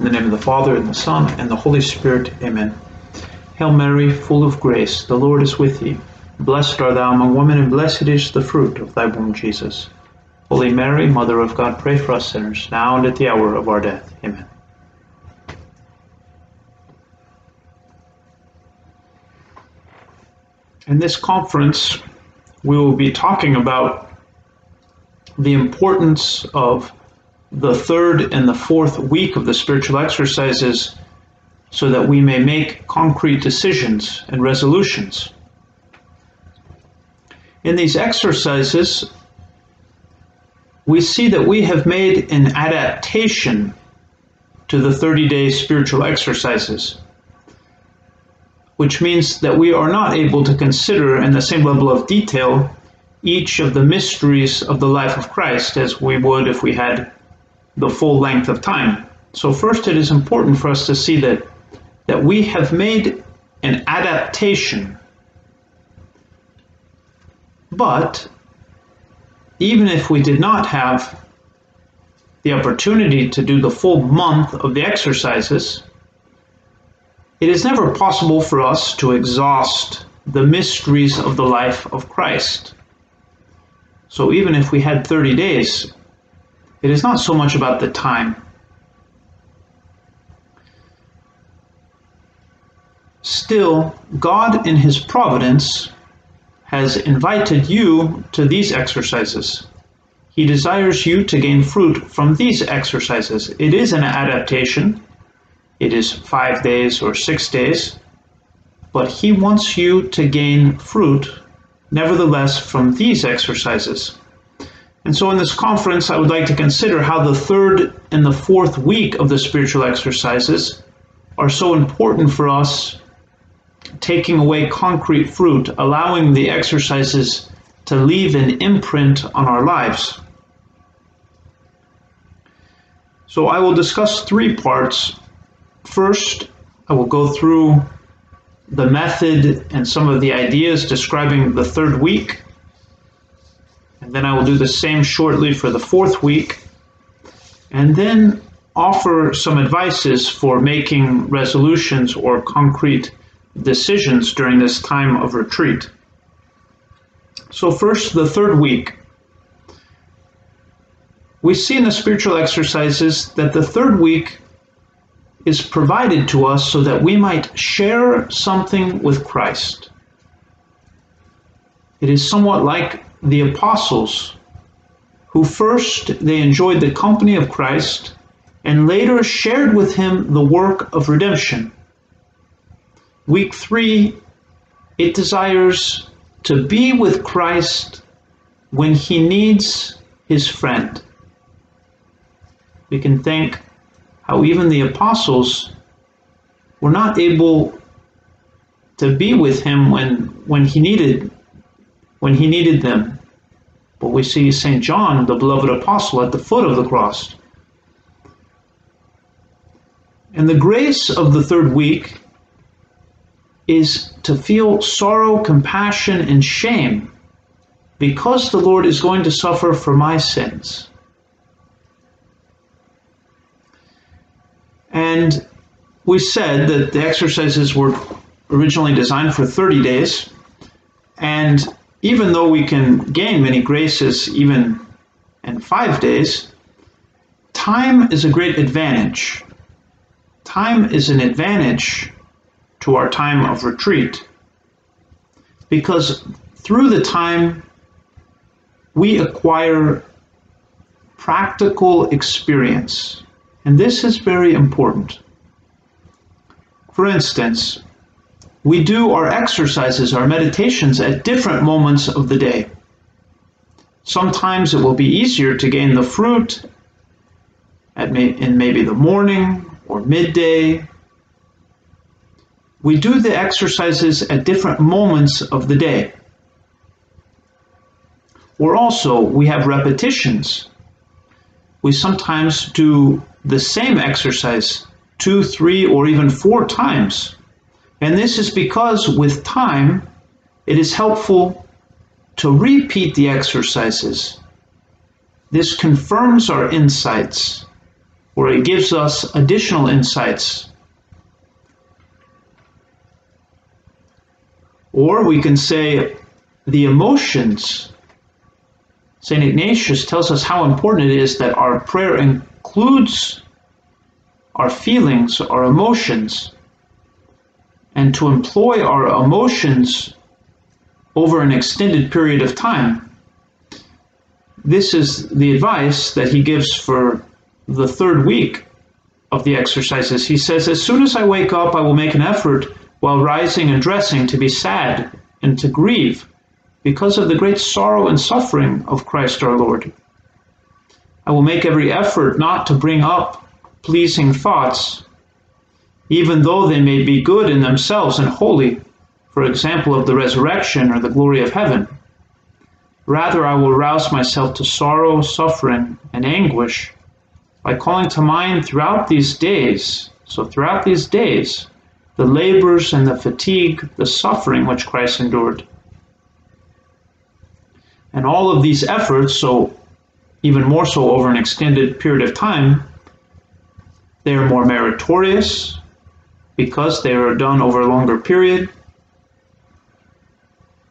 In the name of the Father, and the Son, and the Holy Spirit. Amen. Hail Mary, full of grace, the Lord is with thee. Blessed art thou among women, and blessed is the fruit of thy womb, Jesus. Holy Mary, Mother of God, pray for us sinners, now and at the hour of our death. Amen. In this conference, we will be talking about the importance of the third and the fourth week of the spiritual exercises so that we may make concrete decisions and resolutions. In these exercises, we see that we have made an adaptation to the 30 day spiritual exercises, which means that we are not able to consider in the same level of detail each of the mysteries of the life of Christ as we would if we had the full length of time. So first it is important for us to see that that we have made an adaptation. But even if we did not have the opportunity to do the full month of the exercises, it is never possible for us to exhaust the mysteries of the life of Christ. So even if we had 30 days, it is not so much about the time. Still, God in His providence has invited you to these exercises. He desires you to gain fruit from these exercises. It is an adaptation. It is five days or six days. But He wants you to gain fruit, nevertheless, from these exercises. And so in this conference, I would like to consider how the third and the fourth week of the spiritual exercises are so important for us, taking away concrete fruit, allowing the exercises to leave an imprint on our lives. So I will discuss three parts. First, I will go through the method and some of the ideas describing the third week. Then I will do the same shortly for the fourth week. And then offer some advices for making resolutions or concrete decisions during this time of retreat. So, first, the third week. We see in the spiritual exercises that the third week is provided to us so that we might share something with Christ. It is somewhat like the apostles who first they enjoyed the company of Christ and later shared with him the work of redemption. Week 3 it desires to be with Christ when he needs his friend. We can think how even the apostles were not able to be with him when when he needed when he needed them. But we see St. John, the beloved apostle, at the foot of the cross. And the grace of the third week is to feel sorrow, compassion, and shame because the Lord is going to suffer for my sins. And we said that the exercises were originally designed for 30 days, and even though we can gain many graces even in five days, time is a great advantage. Time is an advantage to our time of retreat because through the time we acquire practical experience, and this is very important. For instance, we do our exercises, our meditations at different moments of the day. Sometimes it will be easier to gain the fruit at may, in maybe the morning or midday. We do the exercises at different moments of the day. Or also, we have repetitions. We sometimes do the same exercise two, three, or even four times and this is because with time, it is helpful to repeat the exercises. This confirms our insights or it gives us additional insights. Or we can say the emotions. St. Ignatius tells us how important it is that our prayer includes our feelings, our emotions, and to employ our emotions over an extended period of time. This is the advice that he gives for the third week of the exercises. He says, As soon as I wake up, I will make an effort while rising and dressing to be sad and to grieve because of the great sorrow and suffering of Christ our Lord. I will make every effort not to bring up pleasing thoughts, even though they may be good in themselves and holy, for example, of the resurrection or the glory of heaven. Rather, I will rouse myself to sorrow, suffering, and anguish by calling to mind throughout these days, so throughout these days, the labors and the fatigue, the suffering which Christ endured. And all of these efforts, so even more so over an extended period of time, they are more meritorious because they are done over a longer period.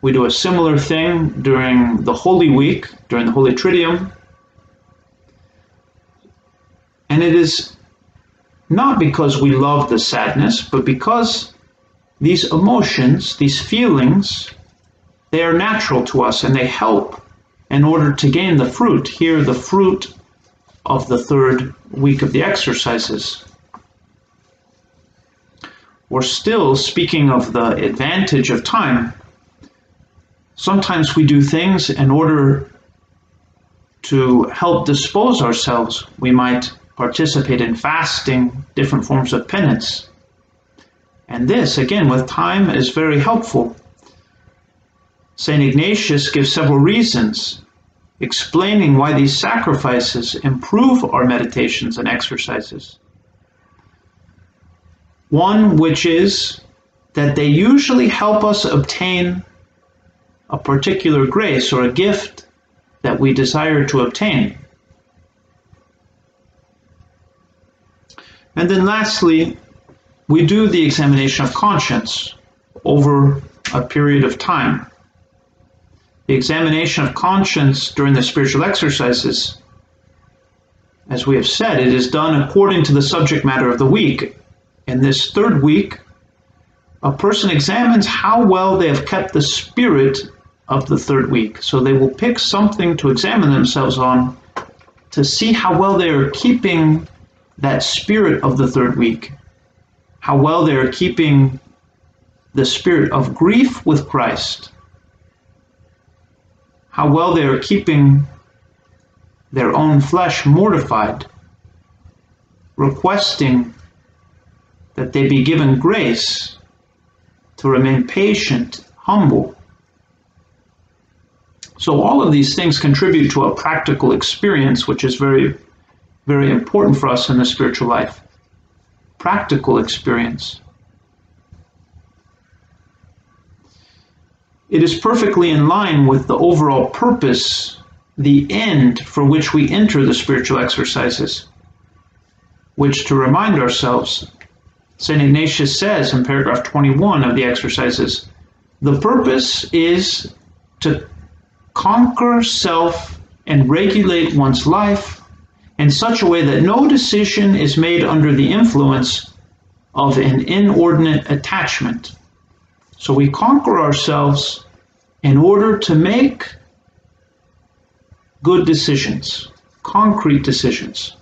We do a similar thing during the Holy Week, during the Holy Triduum, and it is not because we love the sadness, but because these emotions, these feelings, they are natural to us and they help in order to gain the fruit. Here, the fruit of the third week of the exercises. We're still speaking of the advantage of time. Sometimes we do things in order to help dispose ourselves. We might participate in fasting, different forms of penance. And this, again, with time is very helpful. St. Ignatius gives several reasons explaining why these sacrifices improve our meditations and exercises. One, which is that they usually help us obtain a particular grace or a gift that we desire to obtain. And then lastly, we do the examination of conscience over a period of time. The examination of conscience during the spiritual exercises, as we have said, it is done according to the subject matter of the week. In this third week, a person examines how well they have kept the spirit of the third week. So they will pick something to examine themselves on to see how well they are keeping that spirit of the third week, how well they are keeping the spirit of grief with Christ, how well they are keeping their own flesh mortified, requesting that they be given grace to remain patient, humble. So, all of these things contribute to a practical experience, which is very very important for us in the spiritual life. Practical experience. It is perfectly in line with the overall purpose, the end for which we enter the spiritual exercises, which, to remind ourselves, St. Ignatius says in paragraph 21 of the exercises, the purpose is to conquer self and regulate one's life in such a way that no decision is made under the influence of an inordinate attachment. So we conquer ourselves in order to make good decisions, concrete decisions.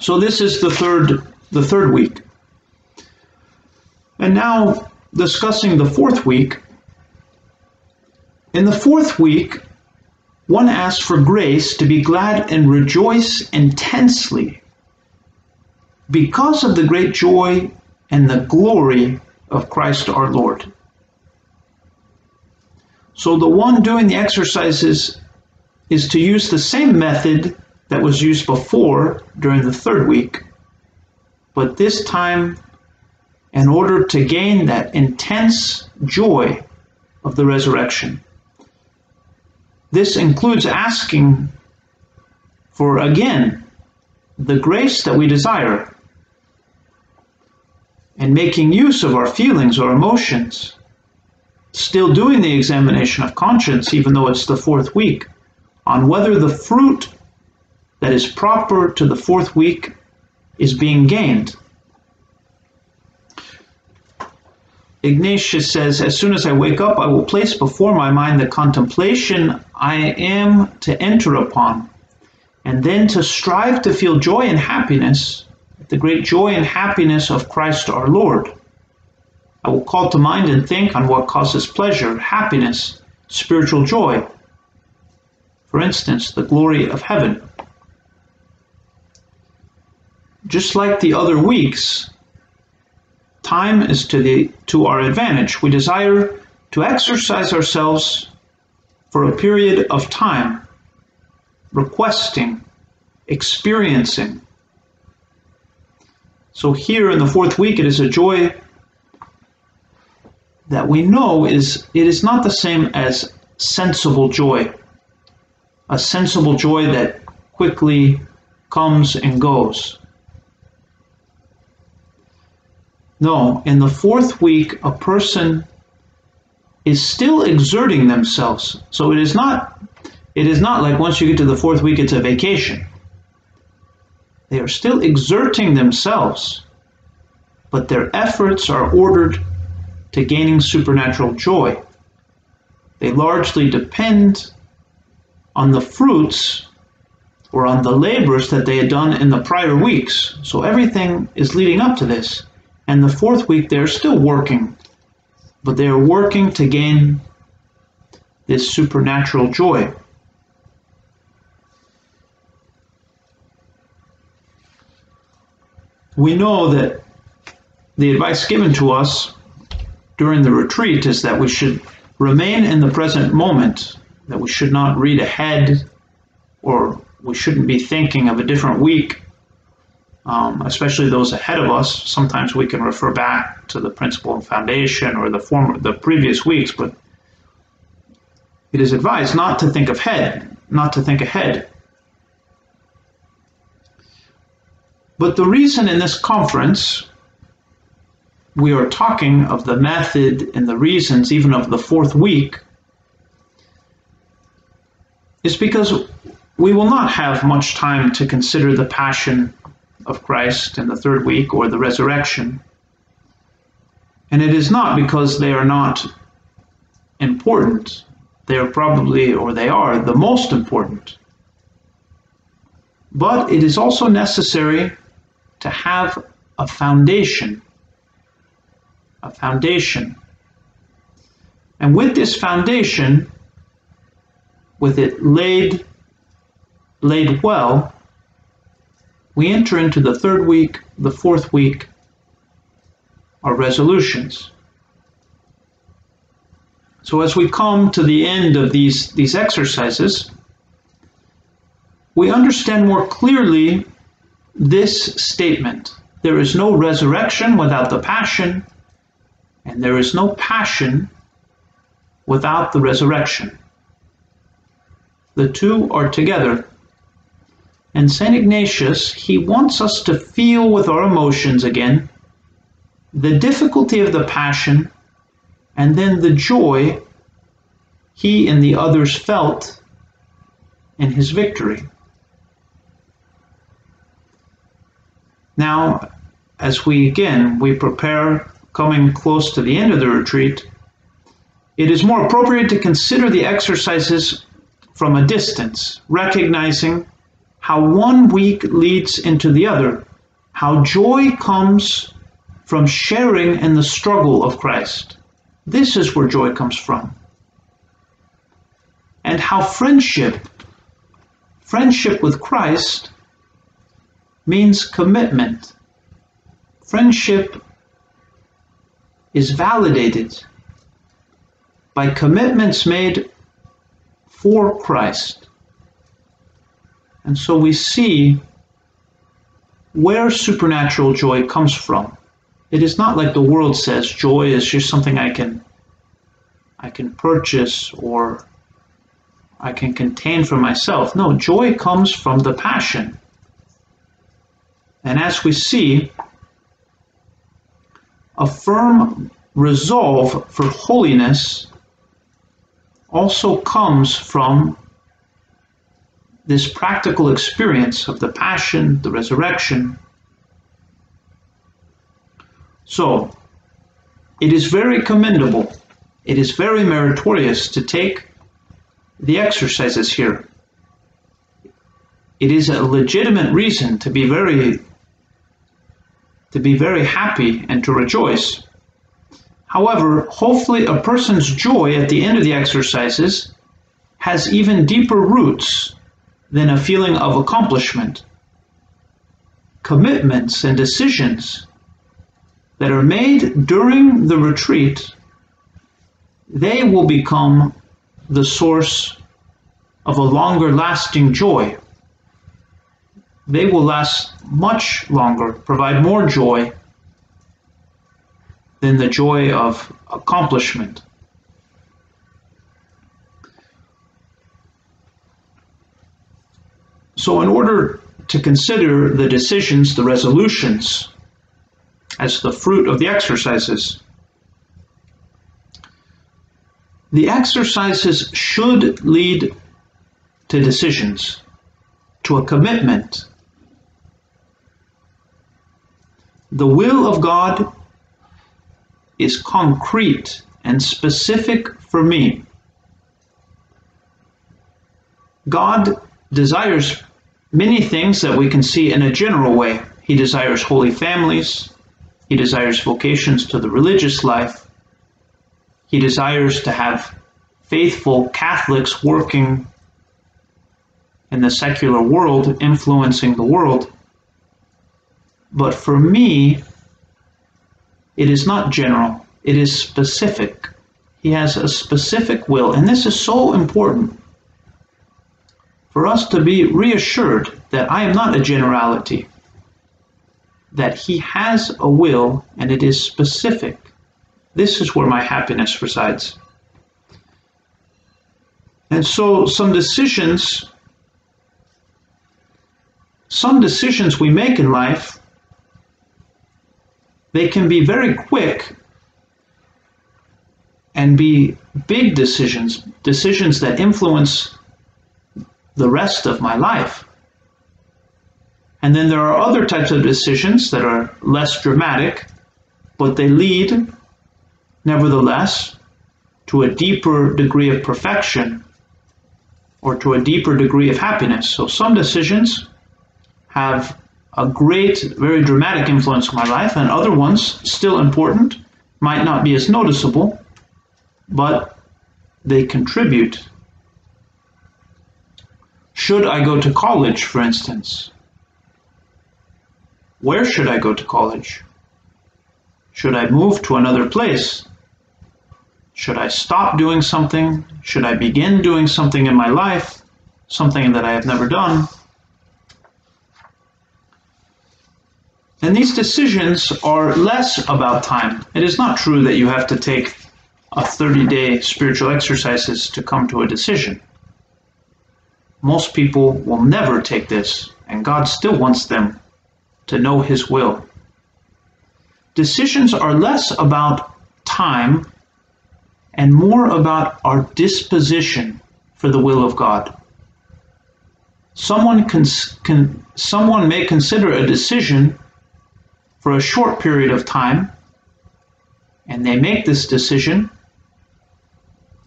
So this is the third the third week. And now discussing the fourth week. In the fourth week, one asks for grace to be glad and rejoice intensely because of the great joy and the glory of Christ our Lord. So the one doing the exercises is to use the same method that was used before during the third week, but this time in order to gain that intense joy of the resurrection. This includes asking for, again, the grace that we desire and making use of our feelings or emotions, still doing the examination of conscience, even though it's the fourth week, on whether the fruit that is proper to the fourth week is being gained. Ignatius says, As soon as I wake up, I will place before my mind the contemplation I am to enter upon, and then to strive to feel joy and happiness, the great joy and happiness of Christ our Lord. I will call to mind and think on what causes pleasure, happiness, spiritual joy. For instance, the glory of heaven. Just like the other weeks, time is to, the, to our advantage. We desire to exercise ourselves for a period of time, requesting, experiencing. So here in the fourth week, it is a joy that we know is it is not the same as sensible joy, a sensible joy that quickly comes and goes. No, in the fourth week, a person is still exerting themselves. So it is not it is not like once you get to the fourth week it's a vacation. They are still exerting themselves, but their efforts are ordered to gaining supernatural joy. They largely depend on the fruits or on the labors that they had done in the prior weeks. So everything is leading up to this. And the fourth week, they're still working, but they are working to gain this supernatural joy. We know that the advice given to us during the retreat is that we should remain in the present moment, that we should not read ahead or we shouldn't be thinking of a different week, um, especially those ahead of us. Sometimes we can refer back to the principle and foundation or the former, the previous weeks, but it is advised not to think ahead, not to think ahead. But the reason in this conference we are talking of the method and the reasons, even of the fourth week, is because we will not have much time to consider the passion of Christ in the third week or the resurrection. And it is not because they are not important. They are probably, or they are, the most important. But it is also necessary to have a foundation a foundation. And with this foundation, with it laid, laid well, we enter into the third week, the fourth week, our resolutions. So as we come to the end of these, these exercises, we understand more clearly this statement. There is no resurrection without the passion, and there is no passion without the resurrection. The two are together. And St. Ignatius, he wants us to feel with our emotions again the difficulty of the passion and then the joy he and the others felt in his victory. Now, as we again we prepare coming close to the end of the retreat, it is more appropriate to consider the exercises from a distance, recognizing how one week leads into the other, how joy comes from sharing in the struggle of Christ. This is where joy comes from. And how friendship, friendship with Christ, means commitment. Friendship is validated by commitments made for Christ. And so we see where supernatural joy comes from. It is not like the world says joy is just something I can I can purchase or I can contain for myself. No, joy comes from the passion. And as we see, a firm resolve for holiness also comes from this practical experience of the passion, the resurrection. So, it is very commendable, it is very meritorious to take the exercises here. It is a legitimate reason to be very to be very happy and to rejoice. However, hopefully a person's joy at the end of the exercises has even deeper roots than a feeling of accomplishment. Commitments and decisions that are made during the retreat, they will become the source of a longer lasting joy. They will last much longer, provide more joy than the joy of accomplishment. So, in order to consider the decisions, the resolutions, as the fruit of the exercises, the exercises should lead to decisions, to a commitment. The will of God is concrete and specific for me. God desires many things that we can see in a general way. He desires holy families, he desires vocations to the religious life, he desires to have faithful Catholics working in the secular world, influencing the world. But for me, it is not general, it is specific. He has a specific will, and this is so important for us to be reassured that I am not a generality, that He has a will and it is specific. This is where my happiness resides. And so, some decisions, some decisions we make in life they can be very quick and be big decisions, decisions that influence the rest of my life. And then there are other types of decisions that are less dramatic, but they lead, nevertheless, to a deeper degree of perfection or to a deeper degree of happiness. So some decisions have a great, very dramatic influence on my life, and other ones, still important, might not be as noticeable, but they contribute. Should I go to college, for instance? Where should I go to college? Should I move to another place? Should I stop doing something? Should I begin doing something in my life? Something that I have never done? And these decisions are less about time. It is not true that you have to take a 30 day spiritual exercises to come to a decision. Most people will never take this, and God still wants them to know His will. Decisions are less about time and more about our disposition for the will of God. Someone, can, can, someone may consider a decision for a short period of time and they make this decision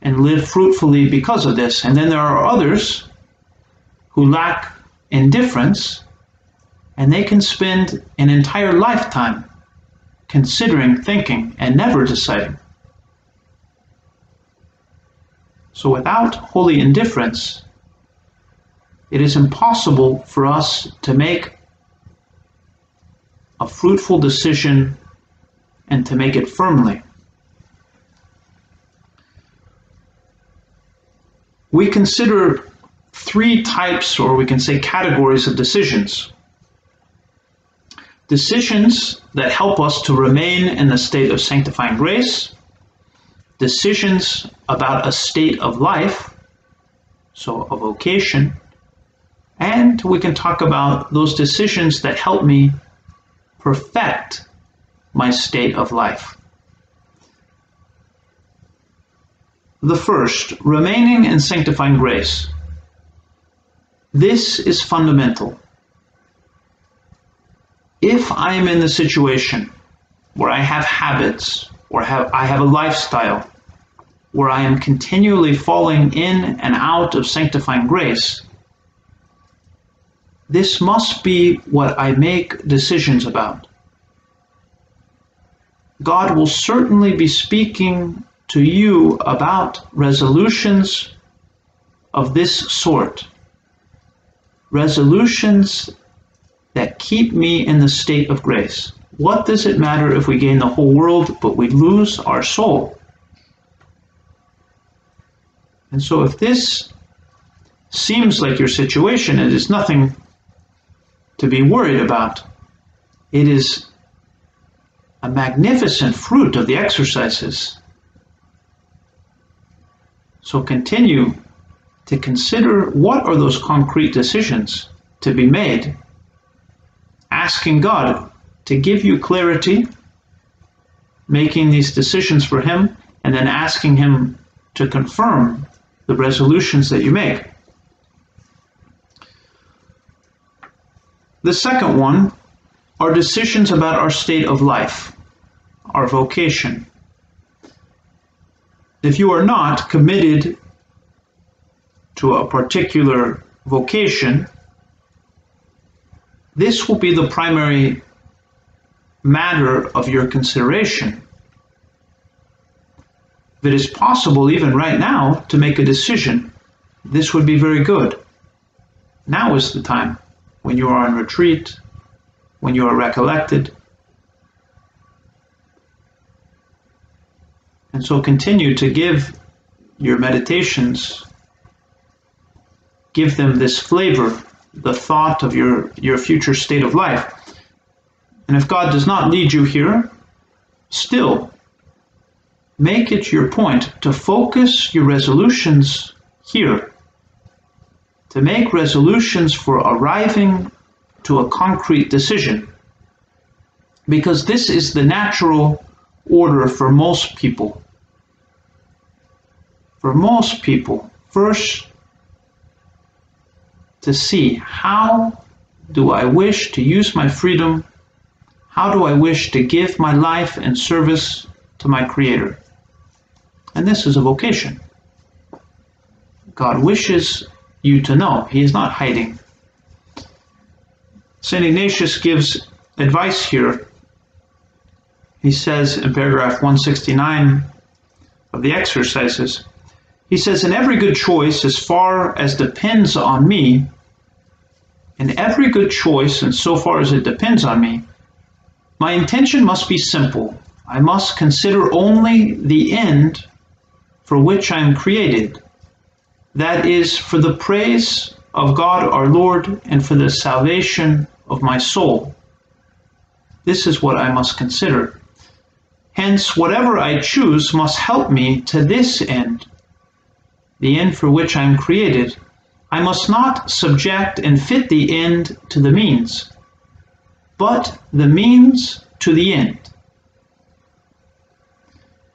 and live fruitfully because of this. And then there are others who lack indifference and they can spend an entire lifetime considering, thinking, and never deciding. So without holy indifference, it is impossible for us to make a fruitful decision and to make it firmly. We consider three types, or we can say categories of decisions. Decisions that help us to remain in the state of sanctifying grace, decisions about a state of life, so a vocation, and we can talk about those decisions that help me perfect my state of life. The first, remaining in sanctifying grace. This is fundamental. If I am in the situation where I have habits or have, I have a lifestyle where I am continually falling in and out of sanctifying grace, this must be what I make decisions about. God will certainly be speaking to you about resolutions of this sort. Resolutions that keep me in the state of grace. What does it matter if we gain the whole world but we lose our soul? And so, if this seems like your situation, it is nothing to be worried about. It is a magnificent fruit of the exercises. So continue to consider what are those concrete decisions to be made, asking God to give you clarity, making these decisions for Him, and then asking Him to confirm the resolutions that you make. The second one are decisions about our state of life, our vocation. If you are not committed to a particular vocation, this will be the primary matter of your consideration. If it is possible, even right now, to make a decision, this would be very good. Now is the time when you are on retreat, when you are recollected. And so continue to give your meditations, give them this flavor, the thought of your, your future state of life. And if God does not lead you here, still make it your point to focus your resolutions here, to make resolutions for arriving to a concrete decision. Because this is the natural order for most people. For most people, first to see how do I wish to use my freedom? How do I wish to give my life and service to my Creator? And this is a vocation. God wishes you to know. He is not hiding. St. Ignatius gives advice here. He says in paragraph 169 of the exercises, he says, In every good choice, as far as depends on me, in every good choice, and so far as it depends on me, my intention must be simple. I must consider only the end for which I am created. That is, for the praise of God our Lord and for the salvation of my soul. This is what I must consider. Hence, whatever I choose must help me to this end, the end for which I am created. I must not subject and fit the end to the means, but the means to the end.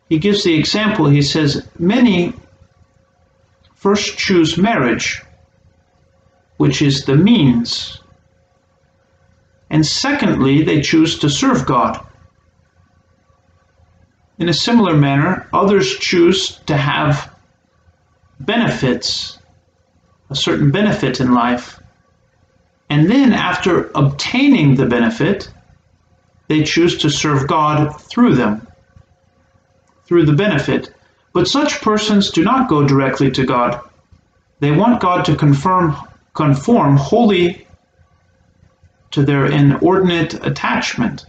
He gives the example, he says, Many first choose marriage, which is the means and secondly, they choose to serve God. In a similar manner, others choose to have benefits, a certain benefit in life, and then after obtaining the benefit, they choose to serve God through them, through the benefit. But such persons do not go directly to God. They want God to confirm, conform wholly to their inordinate attachment.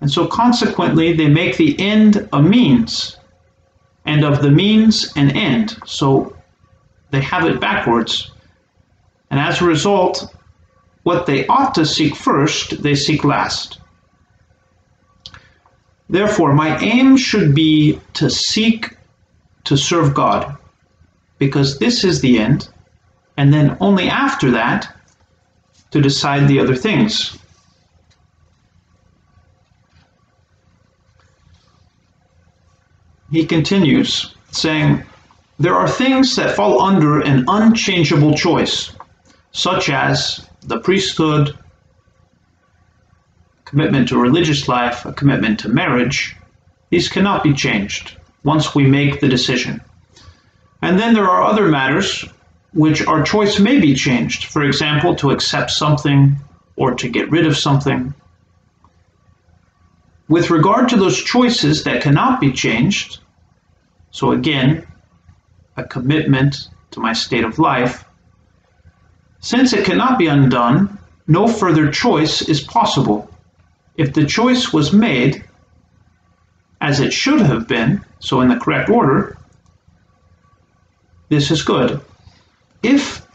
And so consequently, they make the end a means, and of the means and end. So they have it backwards. And as a result, what they ought to seek first, they seek last. Therefore, my aim should be to seek to serve God, because this is the end. And then only after that, to decide the other things. He continues saying, There are things that fall under an unchangeable choice, such as the priesthood, commitment to religious life, a commitment to marriage. These cannot be changed once we make the decision. And then there are other matters which our choice may be changed. For example, to accept something or to get rid of something. With regard to those choices that cannot be changed, so again, a commitment to my state of life, since it cannot be undone, no further choice is possible. If the choice was made as it should have been, so in the correct order, this is good. If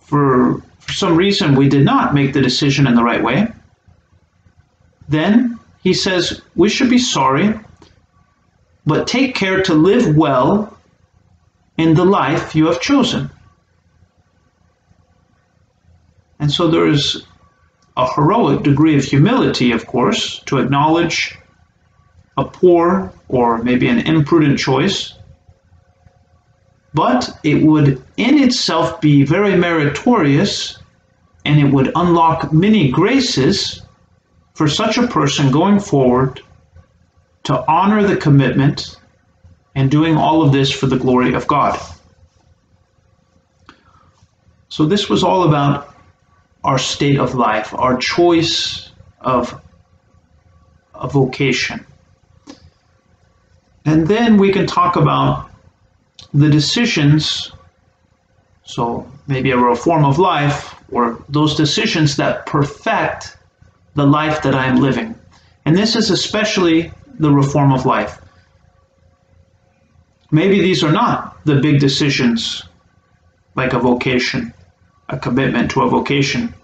for, for some reason we did not make the decision in the right way, then he says we should be sorry, but take care to live well in the life you have chosen. And so there is a heroic degree of humility, of course, to acknowledge a poor or maybe an imprudent choice but it would in itself be very meritorious and it would unlock many graces for such a person going forward to honor the commitment and doing all of this for the glory of God. So, this was all about our state of life, our choice of a vocation. And then we can talk about the decisions, so maybe a reform of life, or those decisions that perfect the life that I am living. And this is especially the reform of life. Maybe these are not the big decisions like a vocation, a commitment to a vocation,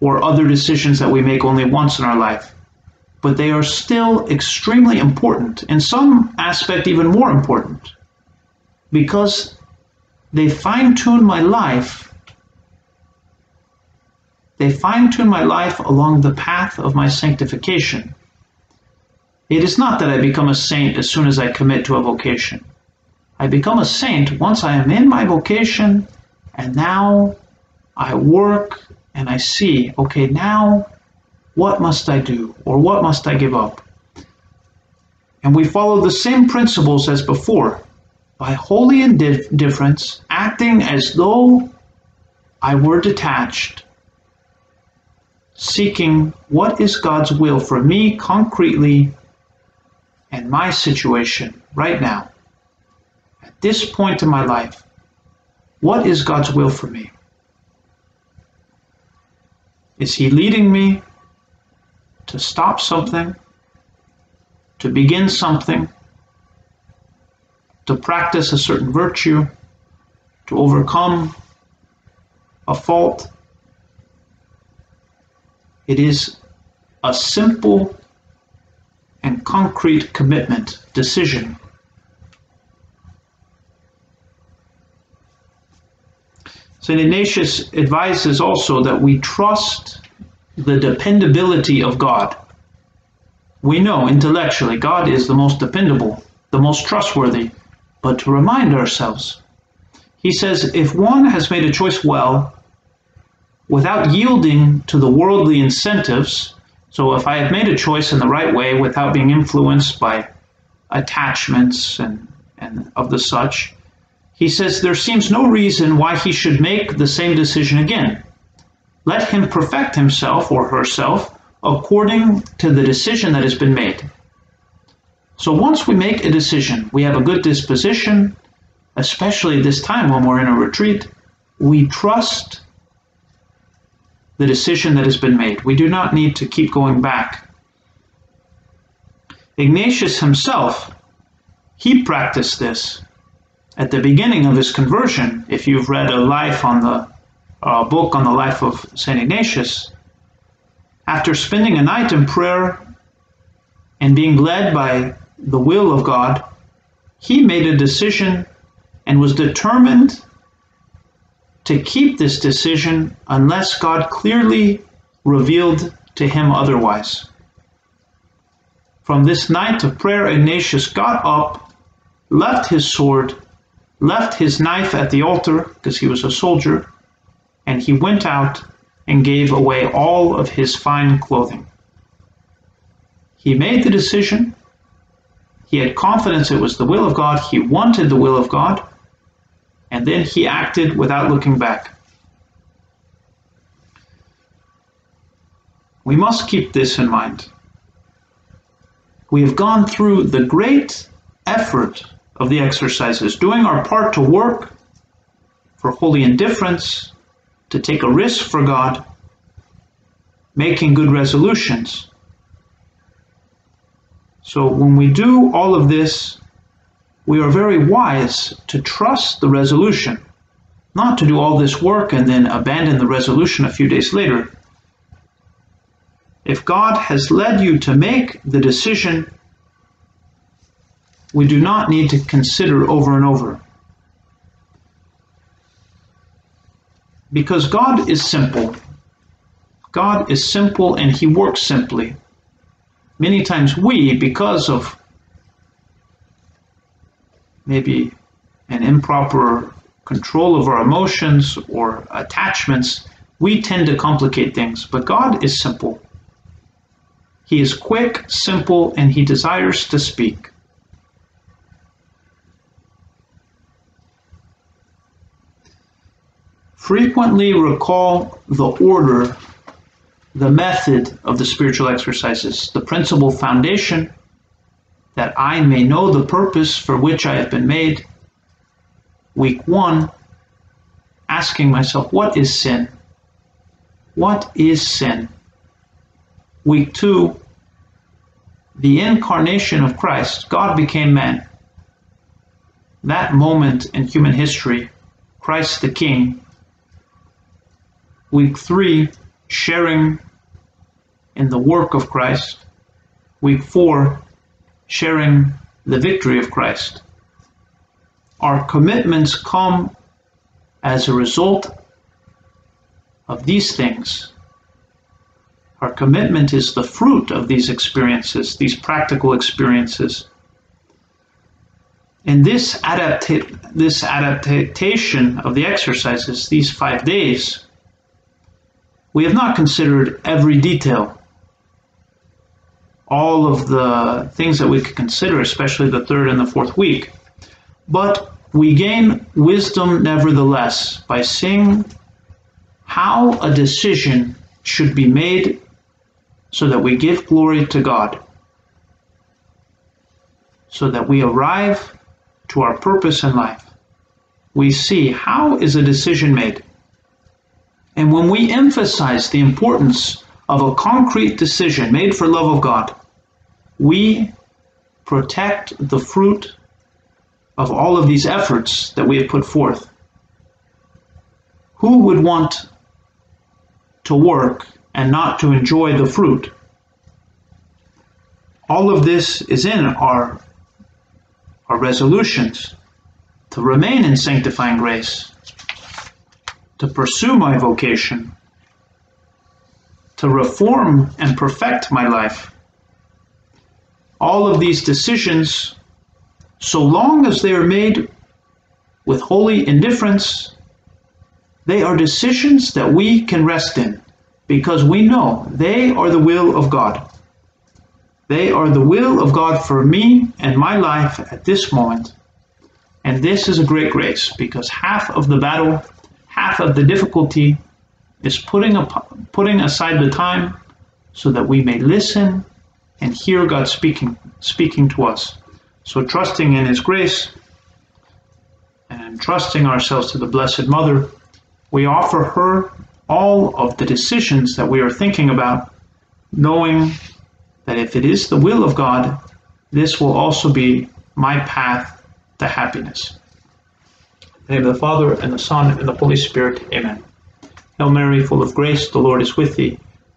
or other decisions that we make only once in our life. But they are still extremely important, in some aspect, even more important because they fine tune my life. They fine tune my life along the path of my sanctification. It is not that I become a saint as soon as I commit to a vocation. I become a saint once I am in my vocation and now I work and I see, okay, now what must I do or what must I give up? And we follow the same principles as before by holy indifference, acting as though I were detached, seeking what is God's will for me concretely and my situation right now. At this point in my life, what is God's will for me? Is He leading me to stop something, to begin something? to practice a certain virtue, to overcome a fault. It is a simple and concrete commitment, decision. St. Ignatius advises also that we trust the dependability of God. We know intellectually God is the most dependable, the most trustworthy, but to remind ourselves. He says, if one has made a choice well, without yielding to the worldly incentives, so if I have made a choice in the right way without being influenced by attachments and, and of the such, he says there seems no reason why he should make the same decision again. Let him perfect himself or herself according to the decision that has been made. So once we make a decision, we have a good disposition, especially this time when we're in a retreat, we trust the decision that has been made. We do not need to keep going back. Ignatius himself, he practiced this at the beginning of his conversion. If you've read a life on the uh, book on the life of St. Ignatius, after spending a night in prayer and being led by the will of God, he made a decision and was determined to keep this decision unless God clearly revealed to him otherwise. From this night of prayer, Ignatius got up, left his sword, left his knife at the altar because he was a soldier, and he went out and gave away all of his fine clothing. He made the decision. He had confidence it was the will of God. He wanted the will of God. And then he acted without looking back. We must keep this in mind. We have gone through the great effort of the exercises, doing our part to work for holy indifference, to take a risk for God, making good resolutions. So when we do all of this, we are very wise to trust the resolution, not to do all this work and then abandon the resolution a few days later. If God has led you to make the decision, we do not need to consider over and over. Because God is simple. God is simple and He works simply. Many times we, because of maybe an improper control of our emotions or attachments, we tend to complicate things. But God is simple. He is quick, simple, and He desires to speak. Frequently recall the order, the method of the spiritual exercises, the principle foundation, that I may know the purpose for which I have been made. Week one, asking myself, what is sin? What is sin? Week two, the incarnation of Christ, God became man. That moment in human history, Christ the King, Week three, sharing in the work of Christ. Week four, sharing the victory of Christ. Our commitments come as a result of these things. Our commitment is the fruit of these experiences, these practical experiences. And this, adapta- this adaptation of the exercises, these five days, we have not considered every detail, all of the things that we could consider, especially the third and the fourth week. But we gain wisdom nevertheless by seeing how a decision should be made so that we give glory to God, so that we arrive to our purpose in life. We see how is a decision made. And when we emphasize the importance of a concrete decision made for love of God, we protect the fruit of all of these efforts that we have put forth. Who would want to work and not to enjoy the fruit? All of this is in our, our resolutions to remain in sanctifying grace to pursue my vocation, to reform and perfect my life. All of these decisions, so long as they are made with holy indifference, they are decisions that we can rest in because we know they are the will of God. They are the will of God for me and my life at this moment. And this is a great grace because half of the battle half of the difficulty is putting, up, putting aside the time so that we may listen and hear God speaking, speaking to us. So trusting in His grace and trusting ourselves to the Blessed Mother, we offer her all of the decisions that we are thinking about, knowing that if it is the will of God, this will also be my path to happiness the name of the Father, and the Son, and the Holy Spirit. Amen. Hail Mary, full of grace, the Lord is with thee.